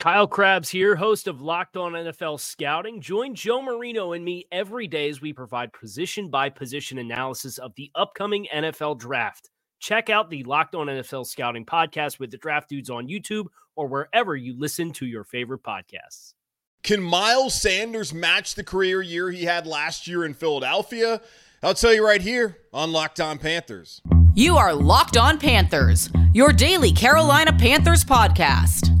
Kyle Crabbs here, host of Locked On NFL Scouting. Join Joe Marino and me every day as we provide position by position analysis of the upcoming NFL draft. Check out the Locked On NFL Scouting podcast with the draft dudes on YouTube or wherever you listen to your favorite podcasts. Can Miles Sanders match the career year he had last year in Philadelphia? I'll tell you right here on Locked On Panthers. You are Locked On Panthers, your daily Carolina Panthers podcast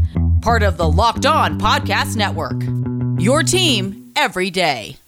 part of the Locked On Podcast Network. Your team every day.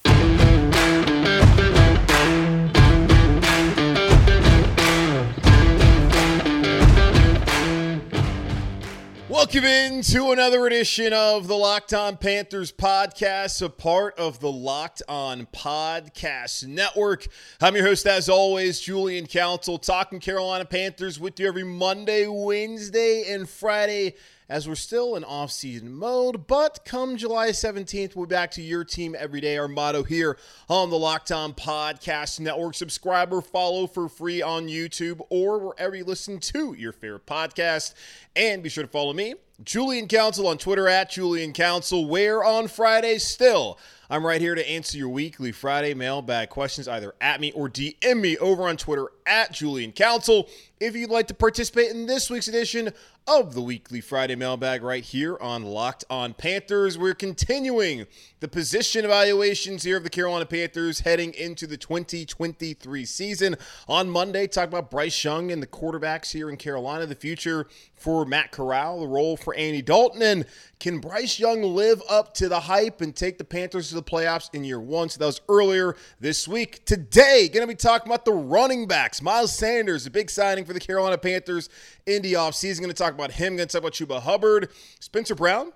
Welcome into another edition of the Locked On Panthers podcast, a part of the Locked On Podcast Network. I'm your host, as always, Julian Council, talking Carolina Panthers with you every Monday, Wednesday, and Friday as we're still in off-season mode. But come July 17th, we'll be back to your team every day. Our motto here on the Locked On Podcast Network. Subscribe or follow for free on YouTube or wherever you listen to your favorite podcast. And be sure to follow me, Julian Council, on Twitter at Julian Council, where on Friday still I'm right here to answer your weekly Friday mailbag questions either at me or DM me over on Twitter at Julian Council. If you'd like to participate in this week's edition of the weekly Friday mailbag right here on Locked On Panthers, we're continuing the position evaluations here of the Carolina Panthers heading into the 2023 season. On Monday, talk about Bryce Young and the quarterbacks here in Carolina, the future for Matt Corral, the role for Andy Dalton, and can Bryce Young live up to the hype and take the Panthers to the playoffs in year one? So that was earlier this week. Today, going to be talking about the running backs. Miles Sanders, a big signing for the Carolina Panthers in the offseason. Going to talk about him. Going to talk about Chuba Hubbard, Spencer Brown,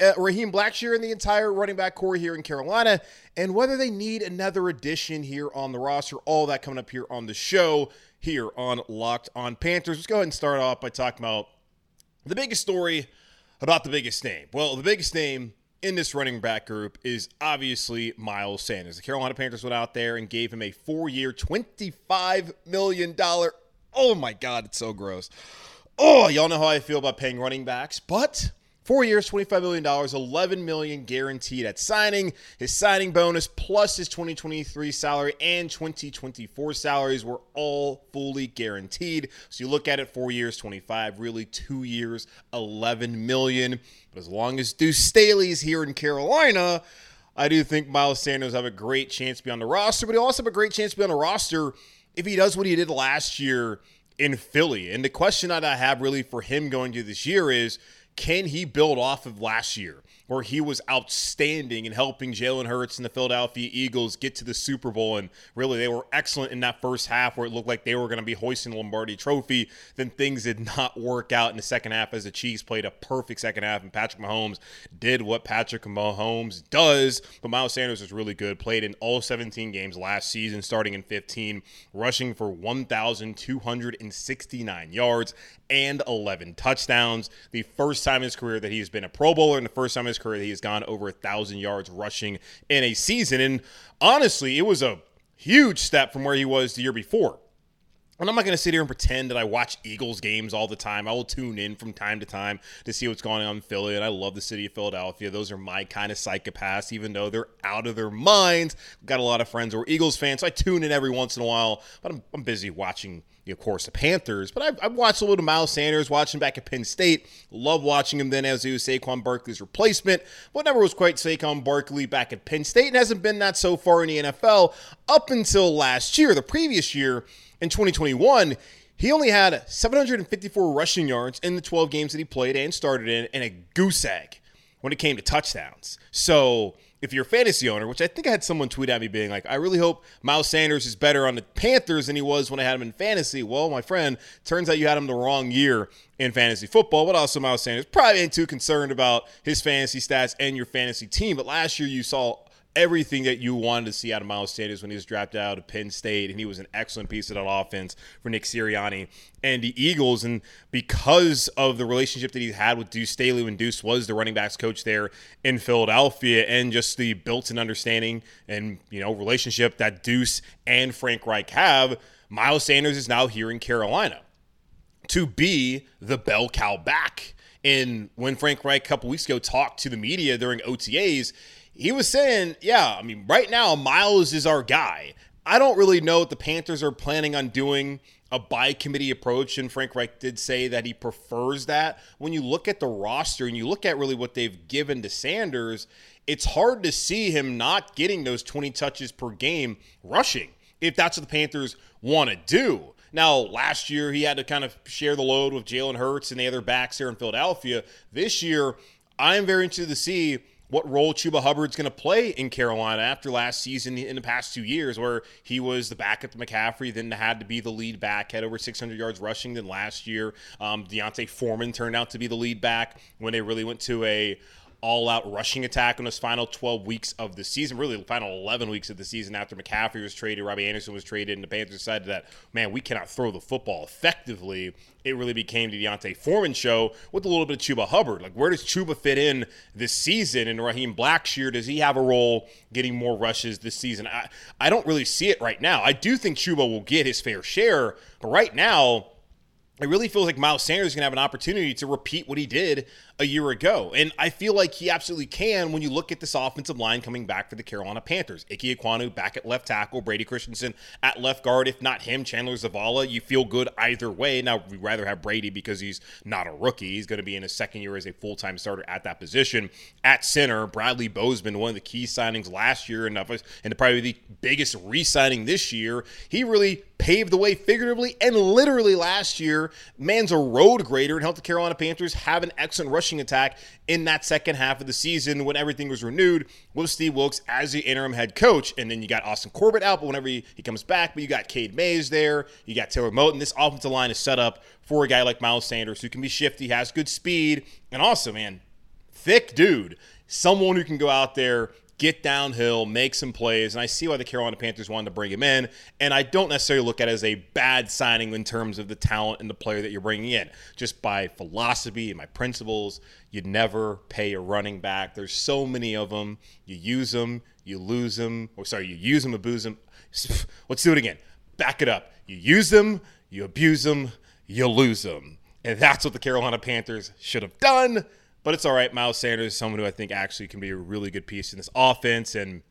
uh, Raheem Blackshear, and the entire running back corps here in Carolina, and whether they need another addition here on the roster. All that coming up here on the show here on Locked on Panthers. Let's go ahead and start off by talking about the biggest story about the biggest name. Well, the biggest name in this running back group is obviously Miles Sanders. The Carolina Panthers went out there and gave him a four year, $25 million. Oh my God, it's so gross. Oh, y'all know how I feel about paying running backs, but Four years, $25 million, 11 million guaranteed at signing. His signing bonus plus his 2023 salary and 2024 salaries were all fully guaranteed. So you look at it, four years, 25, really two years, 11 million. But as long as Deuce Staley's here in Carolina, I do think Miles Sanders have a great chance to be on the roster, but he also have a great chance to be on the roster if he does what he did last year in Philly. And the question that I have really for him going to this year is can he build off of last year? Where he was outstanding in helping Jalen Hurts and the Philadelphia Eagles get to the Super Bowl. And really, they were excellent in that first half where it looked like they were going to be hoisting the Lombardi trophy. Then things did not work out in the second half as the Chiefs played a perfect second half, and Patrick Mahomes did what Patrick Mahomes does. But Miles Sanders was really good, played in all 17 games last season, starting in 15, rushing for 1,269 yards and 11 touchdowns. The first time in his career that he's been a Pro Bowler, and the first time in his career that he's gone over a thousand yards rushing in a season. And honestly, it was a huge step from where he was the year before. And I'm not going to sit here and pretend that I watch Eagles games all the time. I will tune in from time to time to see what's going on in Philly. And I love the city of Philadelphia. Those are my kind of psychopaths, even though they're out of their minds. Got a lot of friends who are Eagles fans, so I tune in every once in a while. But I'm, I'm busy watching of course, the Panthers. But I've, I've, watched a little Miles Sanders, watching back at Penn State. Love watching him then as he was Saquon Barkley's replacement. But never was quite Saquon Barkley back at Penn State and hasn't been that so far in the NFL up until last year. The previous year in 2021, he only had 754 rushing yards in the 12 games that he played and started in, and a goose egg when it came to touchdowns. So if you're a fantasy owner, which I think I had someone tweet at me being like, I really hope Miles Sanders is better on the Panthers than he was when I had him in fantasy. Well, my friend, turns out you had him the wrong year in fantasy football, but also Miles Sanders probably ain't too concerned about his fantasy stats and your fantasy team. But last year you saw everything that you wanted to see out of Miles Sanders when he was drafted out of Penn State, and he was an excellent piece of that offense for Nick Sirianni and the Eagles. And because of the relationship that he had with Deuce Staley when Deuce was the running backs coach there in Philadelphia, and just the built-in understanding and you know relationship that Deuce and Frank Reich have, Miles Sanders is now here in Carolina to be the bell cow back. And when Frank Reich a couple weeks ago talked to the media during OTAs, he was saying, yeah, I mean, right now, Miles is our guy. I don't really know what the Panthers are planning on doing a by committee approach, and Frank Reich did say that he prefers that. When you look at the roster and you look at really what they've given to Sanders, it's hard to see him not getting those 20 touches per game rushing if that's what the Panthers want to do. Now, last year he had to kind of share the load with Jalen Hurts and the other backs here in Philadelphia. This year, I'm very interested to see what role Chuba Hubbard's going to play in Carolina after last season in the past two years, where he was the backup to McCaffrey, then had to be the lead back, had over 600 yards rushing Then last year. Um, D'Onta Foreman turned out to be the lead back when they really went to a all out rushing attack in his final 12 weeks of the season, really the final 11 weeks of the season after McCaffrey was traded, Robbie Anderson was traded, and the Panthers decided that, man, we cannot throw the football effectively. It really became the D'Onta Foreman show with a little bit of Chuba Hubbard. Like, where does Chuba fit in this season? And Raheem Blackshear, does he have a role getting more rushes this season? I, I don't really see it right now. I do think Chuba will get his fair share, but right now, it really feels like Miles Sanders is going to have an opportunity to repeat what he did a year ago. And I feel like he absolutely can when you look at this offensive line coming back for the Carolina Panthers. Ike Ekwonu back at left tackle, Brady Christensen at left guard. If not him, Chandler Zavala. You feel good either way. Now, we'd rather have Brady because he's not a rookie. He's going to be in his second year as a full time starter at that position. At center, Bradley Bozeman, one of the key signings last year and, and probably the biggest re signing this year. He really paved the way figuratively and literally last year. Man's a road grader and helped the Carolina Panthers have an excellent rushing attack in that second half of the season when everything was renewed with Steve Wilks as the interim head coach. And then you got Austin Corbett out, but whenever he, he comes back, but you got Cade Mays there, you got Taylor Moton. This offensive line is set up for a guy like Miles Sanders who can be shifty, has good speed, and also, man, thick dude. Someone who can go out there get downhill, make some plays. And I see why the Carolina Panthers wanted to bring him in. And I don't necessarily look at it as a bad signing in terms of the talent and the player that you're bringing in. Just by philosophy and my principles, you never pay a running back. There's so many of them. You use them, you lose them. Or oh, sorry, you use them, abuse them. Let's do it again. Back it up. You use them, you abuse them, you lose them. And that's what the Carolina Panthers should have done. But it's all right. Miles Sanders is someone who I think actually can be a really good piece in this offense. And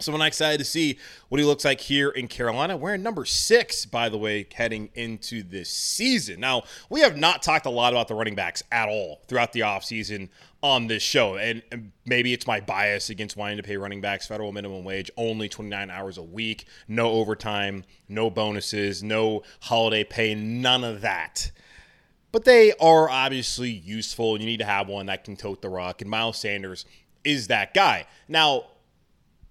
someone I'm excited to see what he looks like here in Carolina. Wearing number six, by the way, heading into this season. Now, we have not talked a lot about the running backs at all throughout the offseason on this show. And maybe it's my bias against wanting to pay running backs federal minimum wage only 29 hours a week, no overtime, no bonuses, no holiday pay, none of that but they are obviously useful, and you need to have one that can tote the rock. And Miles Sanders is that guy. Now,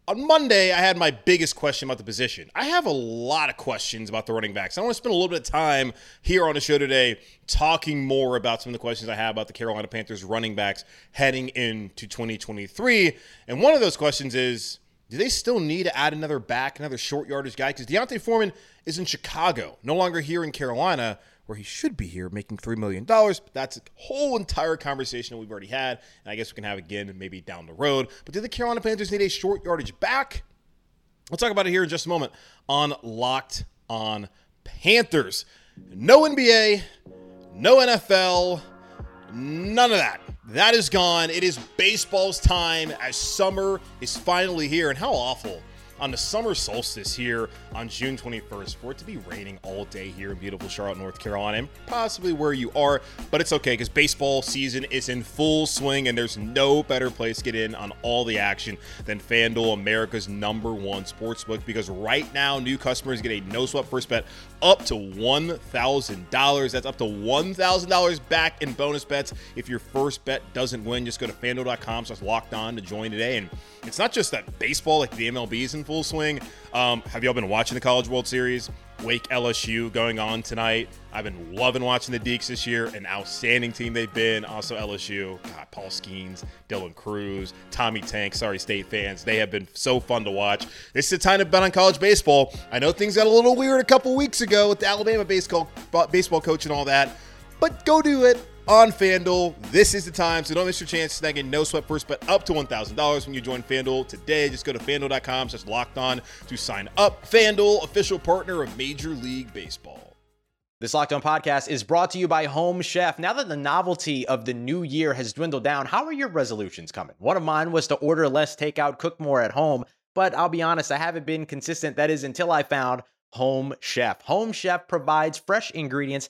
on Monday, I had my biggest question about the position. I have a lot of questions about the running backs. I want to spend a little bit of time here on the show today talking more about some of the questions I have about the Carolina Panthers running backs heading into 2023. And one of those questions is do they still need to add another back, another short yardage guy? Because D'Onta Foreman is in Chicago, no longer here in Carolina where he should be here making $3 million. But that's a whole entire conversation we've already had. And I guess we can have again maybe down the road. But do the Carolina Panthers need a short yardage back? We'll talk about it here in just a moment on Locked on Panthers. No NBA, no NFL, none of that. That is gone. It is baseball's time as summer is finally here. And how awful on the summer solstice here on June 21st for it to be raining all day here in beautiful Charlotte, North Carolina, and possibly where you are. But it's okay because baseball season is in full swing, and there's no better place to get in on all the action than FanDuel, America's number one sports book. Because right now, new customers get a no sweat first bet up to $1,000. That's up to $1,000 back in bonus bets if your first bet doesn't win. Just go to fanduel.com slash locked on to join today. And it's not just that baseball, like the MLB, is in full swing. Um, have y'all been watching the College World Series? Wake LSU going on tonight. I've been loving watching the Deacs this year. An outstanding team they've been. Also LSU. God, Paul Skenes, Dylan Crews, Tommy Tank. Sorry, State fans. They have been so fun to watch. This is time to bet on college baseball. I know things got a little weird a couple weeks ago with the Alabama baseball baseball coach and all that, but go do it on FanDuel. This is the time, so don't miss your chance to snag no sweat first bet up to $1,000 when you join FanDuel today. Just go to fanduel.com slash locked on to sign up. FanDuel, official partner of Major League Baseball. This Locked On podcast is brought to you by Home Chef. Now that the novelty of the new year has dwindled down, how are your resolutions coming? One of mine was to order less takeout, cook more at home, but I'll be honest, I haven't been consistent. That is until I found Home Chef. Home Chef provides fresh ingredients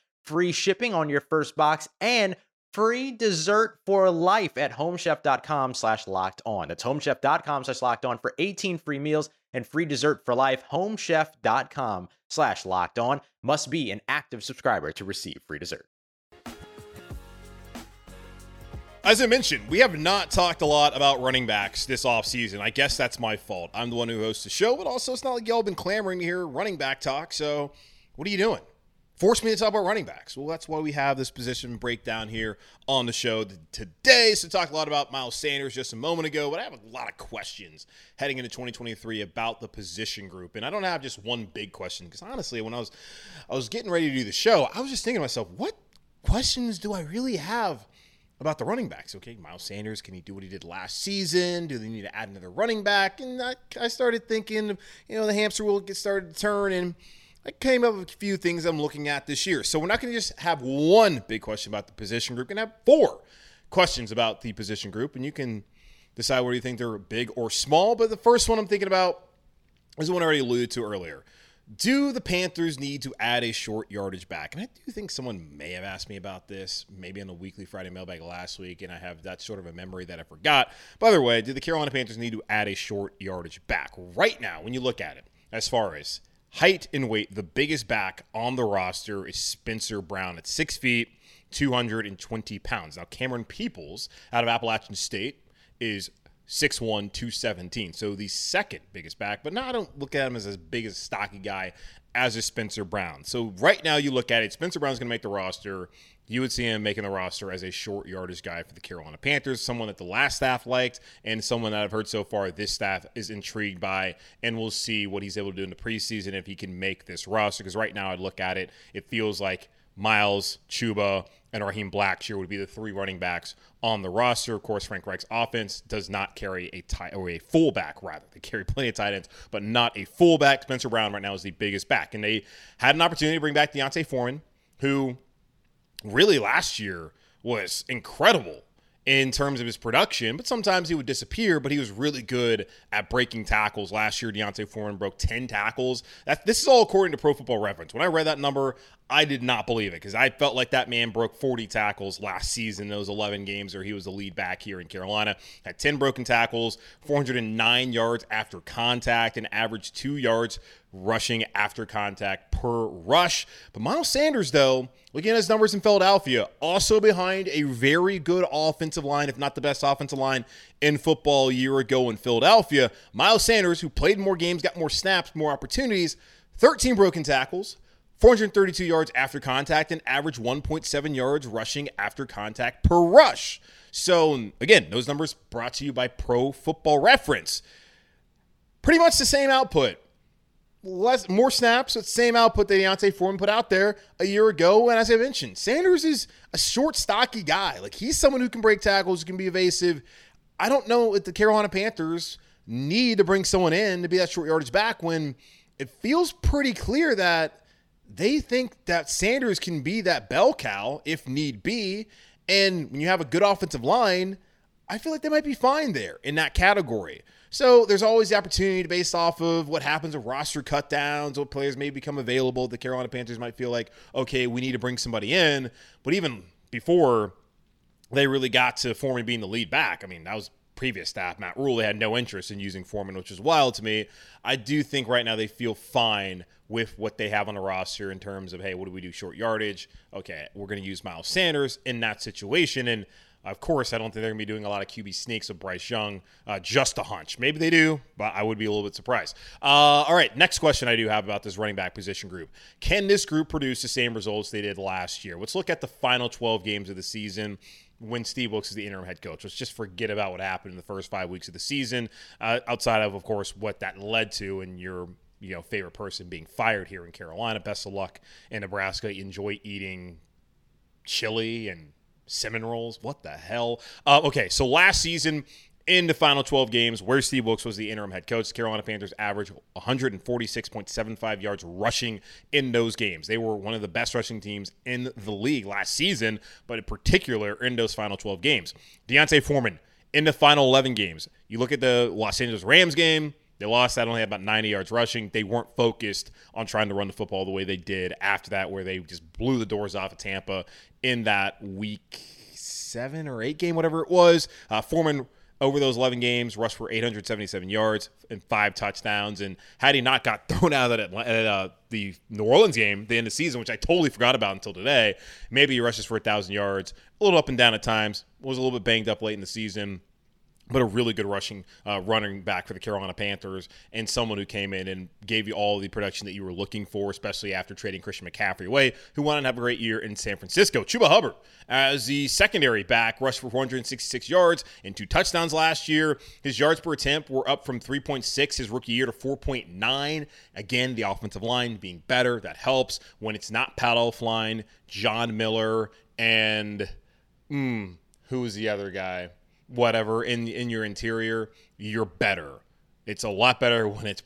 free shipping on your first box, and free dessert for life at homechef.com slash locked on. That's homechef.com slash locked on for 18 free meals and free dessert for life. Homechef.com slash locked on must be an active subscriber to receive free dessert. As I mentioned, we have not talked a lot about running backs this offseason. I guess that's my fault. I'm the one who hosts the show, but also it's not like y'all been clamoring to hear running back talk. So what are you doing? Force me to talk about running backs. Well, that's why we have this position breakdown here on the show today. So, talked a lot about Miles Sanders just a moment ago, but I have a lot of questions heading into 2023 about the position group, and I don't have just one big question because honestly, when I was I was getting ready to do the show, I was just thinking to myself, what questions do I really have? About the running backs, okay? Miles Sanders, can he do what he did last season? Do they need to add another running back? And I, I started thinking, you know, the hamster wheel get started to turn, and I came up with a few things I'm looking at this year. So we're not going to just have one big question about the position group. We're going to have four questions about the position group, and you can decide whether you think they're big or small. But the first one I'm thinking about is the one I already alluded to earlier. Do the Panthers need to add a short yardage back? And I do think someone may have asked me about this, maybe on the weekly Friday mailbag last week, and I have that sort of a memory that I forgot. By the way, do the Carolina Panthers need to add a short yardage back? Right now, when you look at it, as far as height and weight, the biggest back on the roster is Spencer Brown at six feet, 220 pounds. Now, Camerun Peoples out of Appalachian State is 6'1, 217. So the second biggest back, but now I don't look at him as as big as stocky guy as a Spencer Brown. So right now you look at it, Spencer Brown's going to make the roster you would see him making the roster as a short yardage guy for the Carolina Panthers, someone that the last staff liked, and someone that I've heard so far this staff is intrigued by. And we'll see what he's able to do in the preseason if he can make this roster. Because right now, I'd look at it, it feels like Miles, Chuba, and Raheem Blackshear would be the three running backs on the roster. Of course, Frank Reich's offense does not carry a tight or a fullback rather. They carry plenty of tight ends, but not a fullback. Spencer Brown right now is the biggest back, and they had an opportunity to bring back D'Onta Foreman, who really last year was incredible in terms of his production, but sometimes he would disappear. But he was really good at breaking tackles. Last year, D'Onta Foreman broke 10 tackles. That, this is all according to Pro Football Reference. When I read that number, I did not believe it because I felt like that man broke 40 tackles last season, those 11 games where he was the lead back here in Carolina. Had 10 broken tackles, 409 yards after contact, and averaged two yards rushing after contact per rush. But Miles Sanders, though, looking at his numbers in Philadelphia, also behind a very good offensive line, if not the best offensive line in football a year ago in Philadelphia. Miles Sanders, who played more games, got more snaps, more opportunities, 13 broken tackles. 432 yards after contact and average 1.7 yards rushing after contact per rush. So, again, those numbers brought to you by Pro Football Reference. Pretty much the same output less more snaps, but same output that D'Onta Foreman put out there a year ago. And as I mentioned, Sanders is a short, stocky guy. Like he's someone who can break tackles, can be evasive. I don't know if the Carolina Panthers need to bring someone in to be that short yardage back when it feels pretty clear that they think that Sanders can be that bell cow if need be. And when you have a good offensive line, I feel like they might be fine there in that category. So there's always the opportunity to base off of what happens with roster cutdowns, what players may become available. The Carolina Panthers might feel like, okay, we need to bring somebody in. But even before they really got to Foreman being the lead back, I mean, that was previous staff, Matt Rhule, they had no interest in using Foreman, which is wild to me. I do think right now they feel fine with what they have on the roster in terms of, hey, what do we do short yardage? Okay, we're going to use Miles Sanders in that situation. And of course, I don't think they're going to be doing a lot of QB sneaks with Bryce Young. Uh, just a hunch. Maybe they do, but I would be a little bit surprised. Uh, all right, next question I do have about this running back position group. Can this group produce the same results they did last year? Let's look at the final 12 games of the season when Steve Wilks is the interim head coach. Let's just forget about what happened in the first five weeks of the season, uh, outside of, of course, what that led to and your you know favorite person being fired here in Carolina. Best of luck in Nebraska. Enjoy eating chili and cinnamon rolls. What the hell? Uh, okay, so last season in the final 12 games where Steve Wilks was the interim head coach, Carolina Panthers averaged 146.75 yards rushing in those games. They were one of the best rushing teams in the league last season, but in particular in those final 12 games. D'Onta Foreman in the final 11 games. You look at the Los Angeles Rams game, they lost that, only had about 90 yards rushing. They weren't focused on trying to run the football the way they did after that, where they just blew the doors off of Tampa in that week seven or eight game, whatever it was. Uh, Foreman over those 11 games, rushed for 877 yards and five touchdowns. And had he not got thrown out at, uh, the New Orleans game, the end of the season, which I totally forgot about until today, maybe he rushes for 1,000 yards, a little up and down at times, was a little bit banged up late in the season but a really good rushing uh, running back for the Carolina Panthers and someone who came in and gave you all the production that you were looking for, especially after trading Christian McCaffrey away, who wanted to have a great year in San Francisco. Chuba Hubbard, as the secondary back, rushed for 466 yards and two touchdowns last year. His yards per attempt were up from 3.6 his rookie year to 4.9. Again, the offensive line being better, that helps. When it's not Pat Elflein, John Miller, and mm, who was the other guy? Whatever in in your interior, you're better. It's a lot better when it's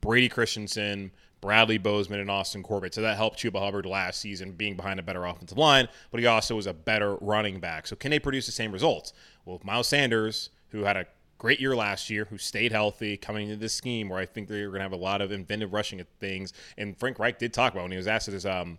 Brady Christensen, Bradley Bozeman, and Austin Corbett. So that helped Chuba Hubbard last season being behind a better offensive line, but he also was a better running back. So can they produce the same results? Well, Miles Sanders, who had a great year last year, who stayed healthy coming into this scheme where I think they're going to have a lot of inventive rushing at things. And Frank Reich did talk about when he was asked his um,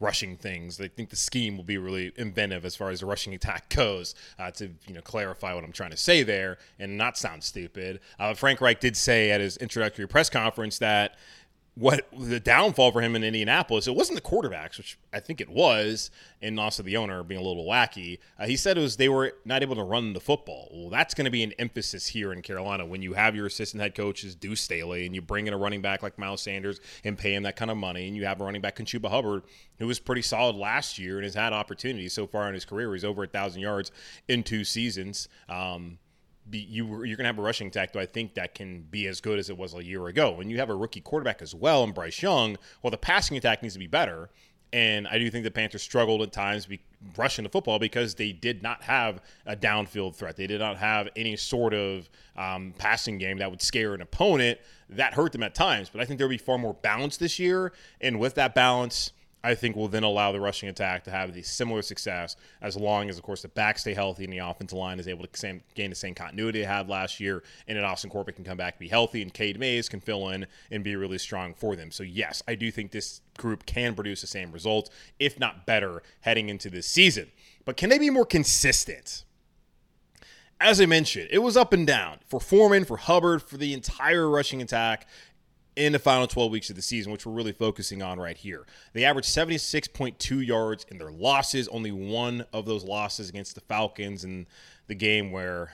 rushing things. I think the scheme will be really inventive as far as the rushing attack goes. Uh, to you know clarify what I'm trying to say there and not sound stupid. Uh, Frank Reich did say at his introductory press conference that what the downfall for him in Indianapolis, it wasn't the quarterbacks, which I think it was, and also the owner being a little wacky. Uh, he said it was they were not able to run the football. Well, that's going to be an emphasis here in Carolina when you have your assistant head coaches Deuce Staley and you bring in a running back like Miles Sanders and pay him that kind of money, and you have a running back Chuba Hubbard who was pretty solid last year and has had opportunities so far in his career. He's over a thousand yards in two seasons. Um, be, you you're going to have a rushing attack, though I think that can be as good as it was a year ago. And you have a rookie quarterback as well, and Bryce Young, well, the passing attack needs to be better. And I do think the Panthers struggled at times be, rushing the football because they did not have a downfield threat. They did not have any sort of um, passing game that would scare an opponent. That hurt them at times. But I think there'll be far more balance this year. And with that balance, I think will then allow the rushing attack to have the similar success as long as, of course, the back stay healthy and the offensive line is able to same, gain the same continuity they had last year, and then Austin Corbett can come back, be healthy, and Cade Mays can fill in and be really strong for them. So, yes, I do think this group can produce the same results, if not better, heading into this season. But can they be more consistent? As I mentioned, it was up and down for Foreman, for Hubbard, for the entire rushing attack in the final 12 weeks of the season, which we're really focusing on right here. They averaged 76.2 yards in their losses, only one of those losses against the Falcons in the game where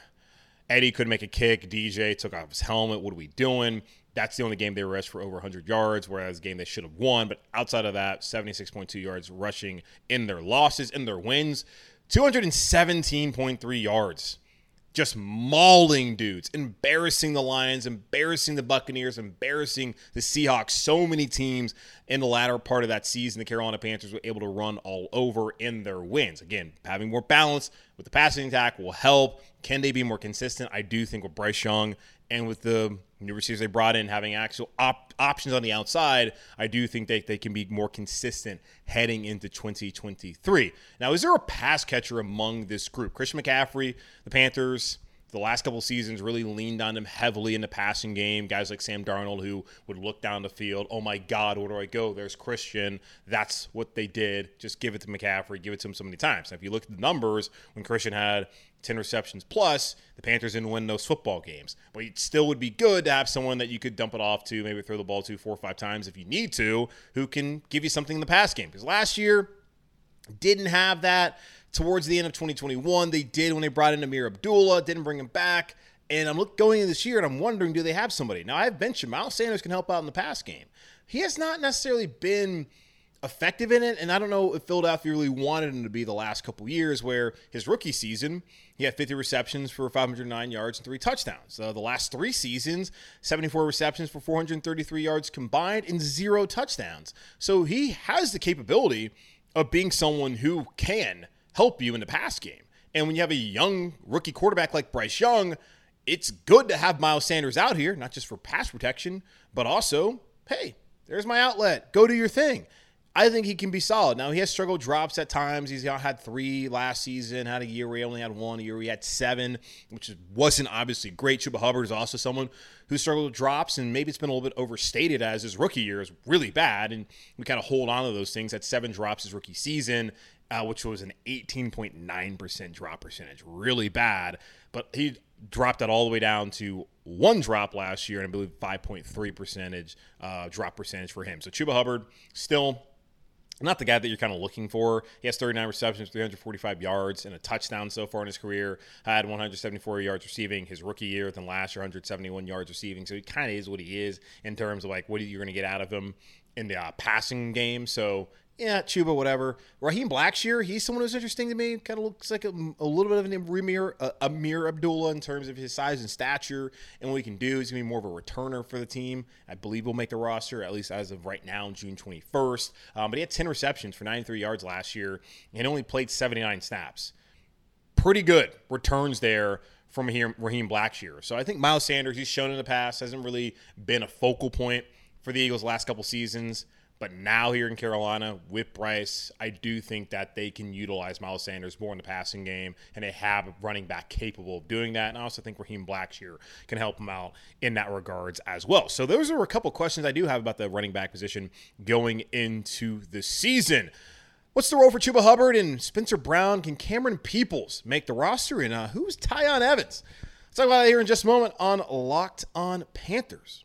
Eddie could make a kick, DJ took off his helmet. What are we doing? That's the only game they rushed for over 100 yards, whereas game they should have won. But outside of that, 76.2 yards rushing in their losses. In their wins, 217.3 yards just mauling dudes, embarrassing the Lions, embarrassing the Buccaneers, embarrassing the Seahawks. So many teams in the latter part of that season, the Carolina Panthers were able to run all over in their wins. Again, having more balance with the passing attack will help. Can they be more consistent? I do think with Bryce Young and with the new receivers they brought in having actual op- options on the outside, I do think that they can be more consistent heading into 2023. Now, is there a pass catcher among this group? Christian McCaffrey, the Panthers, the last couple seasons really leaned on him heavily in the passing game. Guys like Sam Darnold who would look down the field, oh my God, where do I go? There's Christian. That's what they did. Just give it to McCaffrey, give it to him so many times. Now, if you look at the numbers, when Christian had 10 receptions plus, the Panthers didn't win those football games. But it still would be good to have someone that you could dump it off to, maybe throw the ball to four or five times if you need to, who can give you something in the pass game. Because last year, didn't have that towards the end of 2021. They did when they brought in Ameer Abdullah, didn't bring him back. And I'm look, going into this year and I'm wondering, do they have somebody? Now, I've mentioned Miles Sanders can help out in the pass game. He has not necessarily been effective in it. And I don't know if Philadelphia really wanted him to be the last couple years, where his rookie season, he had 50 receptions for 509 yards and three touchdowns. Uh, the last three seasons, 74 receptions for 433 yards combined and zero touchdowns. So he has the capability of being someone who can help you in the pass game. And when you have a young rookie quarterback like Bryce Young, it's good to have Miles Sanders out here, not just for pass protection, but also, hey, there's my outlet. Go do your thing. I think he can be solid. Now he has struggled drops at times. He's had three last season. Had a year where he only had one. A year where he had seven, which wasn't obviously great. Chuba Hubbard is also someone who struggled with drops, and maybe it's been a little bit overstated as his rookie year is really bad, and we kind of hold on to those things. At seven drops his rookie season, uh, which was an 18.9% drop percentage, really bad. But he dropped that all the way down to one drop last year, and I believe 5.3 percentage uh, drop percentage for him. So Chuba Hubbard still not the guy that you're kind of looking for. He has 39 receptions, 345 yards, and a touchdown so far in his career. Had 174 yards receiving his rookie year, then last year 171 yards receiving. So he kind of is what he is in terms of like what you're going to get out of him in the uh, passing game. So yeah, Chuba, whatever. Raheem Blackshear, he's someone who's interesting to me. Kind of looks like a, a little bit of an Ameer, uh, Ameer Abdullah in terms of his size and stature and what he can do. He's going to be more of a returner for the team. I believe he'll make the roster, at least as of right now, June 21st. Um, but he had 10 receptions for 93 yards last year and only played 79 snaps. Pretty good returns there from Raheem Blackshear. So I think Miles Sanders, he's shown in the past, hasn't really been a focal point for the Eagles last couple seasons. But now here in Carolina with Bryce, I do think that they can utilize Miles Sanders more in the passing game, and they have a running back capable of doing that. And I also think Raheem Blackshear can help them out in that regards as well. So those are a couple questions I do have about the running back position going into the season. What's the role for Chuba Hubbard and Spencer Brown? Can Camerun Peoples make the roster? And uh, who's Tiyon Evans? Let's talk about that here in just a moment on Locked On Panthers.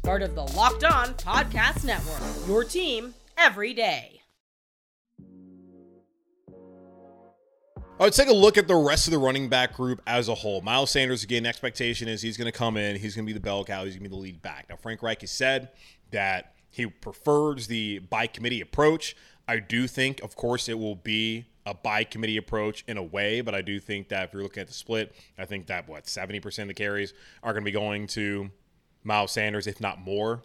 part of the Locked On Podcast Network. Your team every day. All right, let's take a look at the rest of the running back group as a whole. Miles Sanders, again, expectation is he's going to come in, he's going to be the bell cow, he's going to be the lead back. Now, Frank Reich has said that he prefers the by committee approach. I do think, of course, it will be a by committee approach in a way, but I do think that if you're looking at the split, I think that what 70% of the carries are going to be going to Miles Sanders, if not more.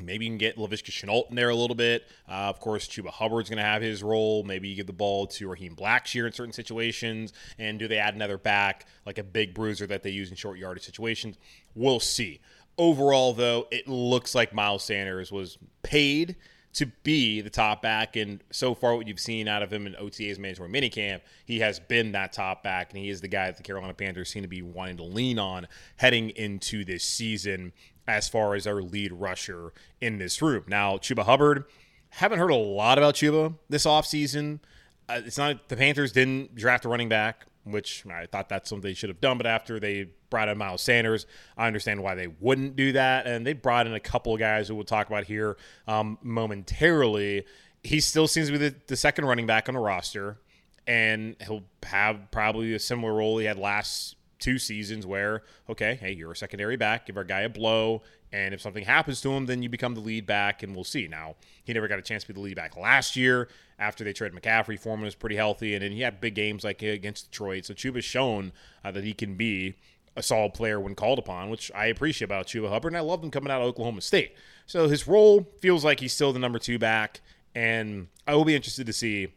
Maybe you can get Laviska Shenault in there a little bit. Uh, of course, Chuba Hubbard's going to have his role. Maybe you give the ball to Raheem Blackshear in certain situations. And do they add another back, like a big bruiser that they use in short yardage situations? We'll see. Overall, though, it looks like Miles Sanders was paid to be the top back. And so far, what you've seen out of him in OTA's mandatory minicamp, he has been that top back, and he is the guy that the Carolina Panthers seem to be wanting to lean on heading into this season as far as our lead rusher in this room. Now, Chuba Hubbard, haven't heard a lot about Chuba this offseason. Uh, it's not the Panthers didn't draft a running back which I thought that's something they should have done. But after they brought in Miles Sanders, I understand why they wouldn't do that. And they brought in a couple of guys who we'll talk about here um, momentarily. He still seems to be the, the second running back on the roster, and he'll have probably a similar role he had last two seasons where, okay, hey, you're a secondary back, give our guy a blow, and if something happens to him, then you become the lead back, and we'll see. Now, he never got a chance to be the lead back last year after they traded McCaffrey. Foreman was pretty healthy, and then he had big games like against Detroit. So Chuba's shown uh, that he can be a solid player when called upon, which I appreciate about Chuba Hubbard, and I love him coming out of Oklahoma State. So his role feels like he's still the number two back, and I will be interested to see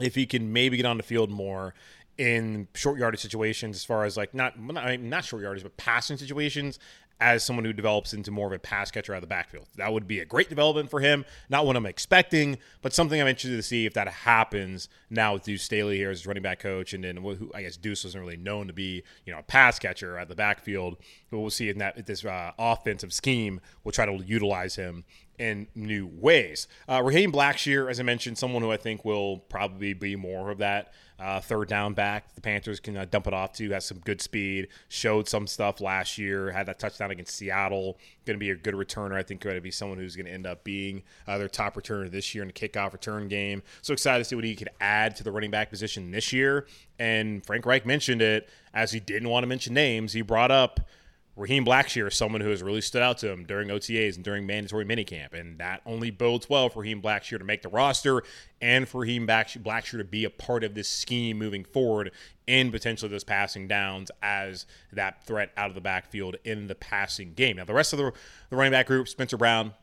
if he can maybe get on the field more in short yardage situations as far as like not not, not short yardage but passing situations as someone who develops into more of a pass catcher out of the backfield. That would be a great development for him. Not what I'm expecting, but something I'm interested to see if that happens now with Deuce Staley here as running back coach, and then who I guess Deuce wasn't really known to be, you know, a pass catcher at the backfield. But we'll see in that this uh, offensive scheme will try to utilize him in new ways. Uh, Raheem Blackshear, as I mentioned, someone who I think will probably be more of that uh, third down back. The Panthers can uh, dump it off to. Has some good speed. Showed some stuff last year. Had that touchdown against Seattle. Going to be a good returner. I think going to be someone who's going to end up being uh, their top returner this year in the kickoff return game. So excited to see what he could add to the running back position this year. And Frank Reich mentioned it as he didn't want to mention names. He brought up Raheem Blackshear is someone who has really stood out to him during OTAs and during mandatory minicamp, and that only bodes well for Raheem Blackshear to make the roster and for Raheem Blackshear to be a part of this scheme moving forward and potentially those passing downs as that threat out of the backfield in the passing game. Now, the rest of the, the running back group, Spencer Brown,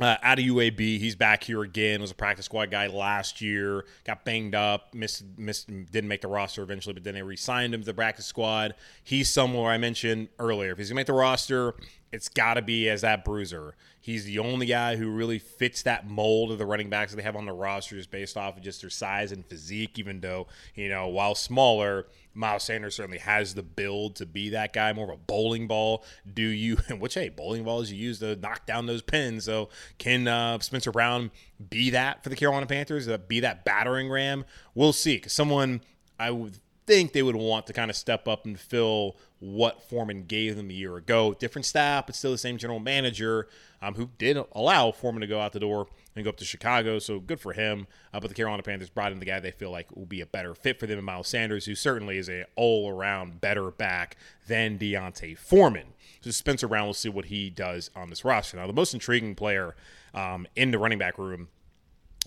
uh, out of UAB, he's back here again. Was a practice squad guy last year. Got banged up, missed, missed, didn't make the roster eventually, but then they re-signed him to the practice squad. He's somewhere I mentioned earlier. If he's gonna make the roster, it's got to be as that bruiser. He's the only guy who really fits that mold of the running backs that they have on the roster just based off of just their size and physique, even though, you know, while smaller, Miles Sanders certainly has the build to be that guy, more of a bowling ball. Do you, which, hey, bowling balls you use to knock down those pins. So can uh, Spencer Brown be that for the Carolina Panthers, uh, be that battering ram? We'll see. Because someone I would think they would want to kind of step up and fill what Foreman gave them a year ago. Different staff, but still the same general manager um, who did allow Foreman to go out the door and go up to Chicago. So good for him. Uh, but the Carolina Panthers brought in the guy they feel like will be a better fit for them, Miles Sanders, who certainly is a all around better back than D'Onta Foreman. So Spencer Brown we'll see what he does on this roster. Now, the most intriguing player um, in the running back room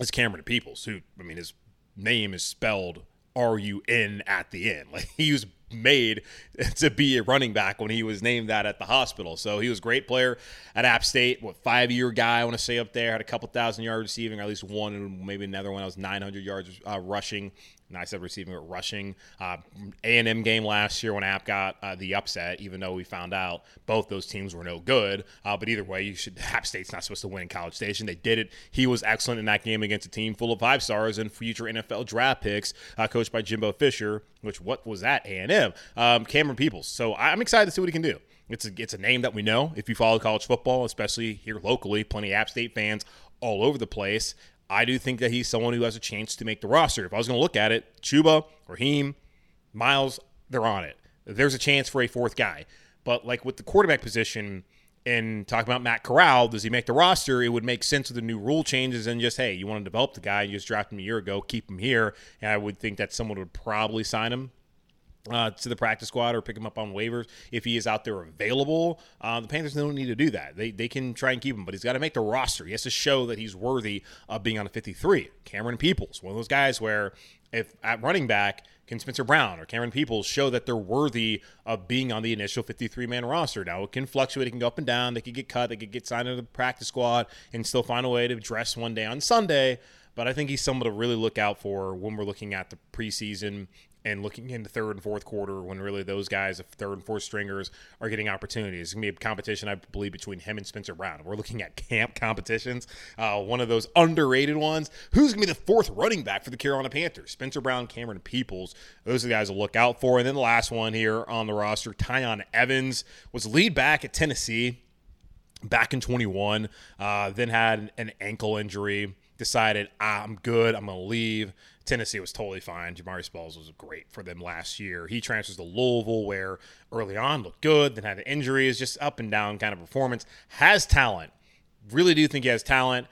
is Camerun Peoples, who I mean his name is spelled R U N at the end. Like he was made to be a running back when he was named that at the hospital. So he was a great player at App State. What five year guy I want to say up there had a couple thousand yards receiving, or at least one, and maybe another one. I was 900 yards uh, rushing. And I said receiving, but rushing. Uh, A&M game last year when App got uh, the upset, even though we found out both those teams were no good. Uh, but either way, you should App State's not supposed to win in College Station. They did it. He was excellent in that game against a team full of five stars and future NFL draft picks, uh, coached by Jimbo Fisher. Which what was that? A&M. Um, Camerun Peoples. So I'm excited to see what he can do. It's a, it's a name that we know if you follow college football, especially here locally. Plenty of App State fans all over the place. I do think that he's someone who has a chance to make the roster. If I was going to look at it, Chuba, Raheem, Miles, they're on it. There's a chance for a fourth guy. But like with the quarterback position and talking about Matt Corral, does he make the roster? It would make sense with the new rule changes and just, hey, you want to develop the guy, you just drafted him a year ago, keep him here. And I would think that someone would probably sign him uh, to the practice squad or pick him up on waivers if he is out there available. Uh, the Panthers don't need to do that. They, they can try and keep him, but he's got to make the roster. He has to show that he's worthy of being on a 53. Camerun Peoples, one of those guys where if at running back, can Spencer Brown or Camerun Peoples show that they're worthy of being on the initial 53 man roster? Now, it can fluctuate, it can go up and down, they could get cut, they could get signed into the practice squad and still find a way to dress one day on Sunday. But I think he's someone to really look out for when we're looking at the preseason and looking into third and fourth quarter when really those guys, third and fourth stringers, are getting opportunities. It's going to be a competition, I believe, between him and Spencer Brown. We're looking at camp competitions. Uh, one of those underrated ones. Who's going to be the fourth running back for the Carolina Panthers? Spencer Brown, Camerun Peoples. Those are the guys to look out for. And then the last one here on the roster, Tiyon Evans, was lead back at Tennessee back in 21, uh, then had an ankle injury decided I'm good, I'm going to leave. Tennessee was totally fine. Jabari Small was great for them last year. He transfers to Louisville, where early on looked good, then had injuries, just up and down kind of performance. Has talent. Really do think he has talent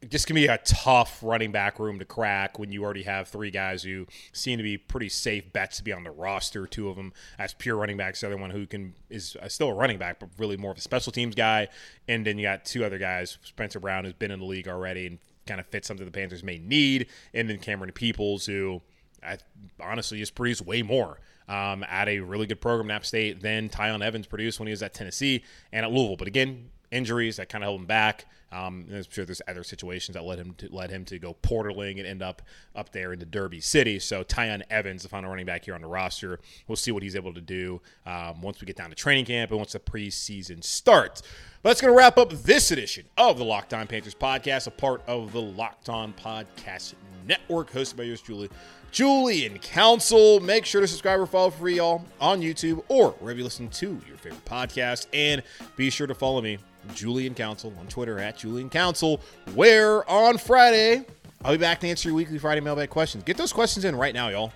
this can be a tough running back room to crack when you already have three guys who seem to be pretty safe bets to be on the roster. Two of them as pure running backs, the other one who can is uh, still a running back, but really more of a special teams guy. And then you got two other guys, Spencer Brown, who's been in the league already and kind of fits something the Panthers may need, and then Camerun Peoples, who I, honestly just produced way more um, at a really good program App State than Tiyon Evans produced when he was at Tennessee and at Louisville. But again, injuries that kind of held him back. Um, I'm sure there's other situations that led him to led him to go portaling and end up up there in the Derby City. So Tiyon Evans, the final running back here on the roster, we'll see what he's able to do um, once we get down to training camp and once the preseason starts. But that's going to wrap up this edition of the Locked On Panthers podcast, a part of the Locked On Podcast Network, hosted by yours, Julie. Julian Council. Make sure to subscribe or follow for y'all on YouTube or wherever you listen to your favorite podcast. And be sure to follow me Julian Council on Twitter at Julian Council, where on Friday, I'll be back to answer your weekly Friday mailbag questions. Get those questions in right now, y'all.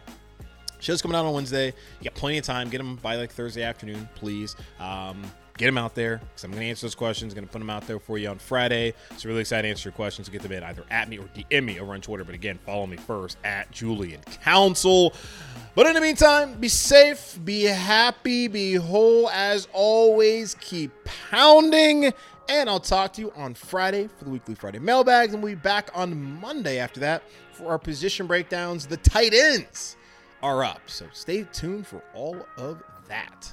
Show's coming out on Wednesday. You got plenty of time. Get them by like Thursday afternoon, please. Um, get them out there because I'm going to answer those questions. going to put them out there for you on Friday. So really excited to answer your questions. Get them in either at me or DM me over on Twitter. But again, follow me first at Julian Council. But in the meantime, be safe, be happy, be whole as always. Keep pounding. And I'll talk to you on Friday for the weekly Friday mailbags. And we'll be back on Monday after that for our position breakdowns. The tight ends are up. So stay tuned for all of that.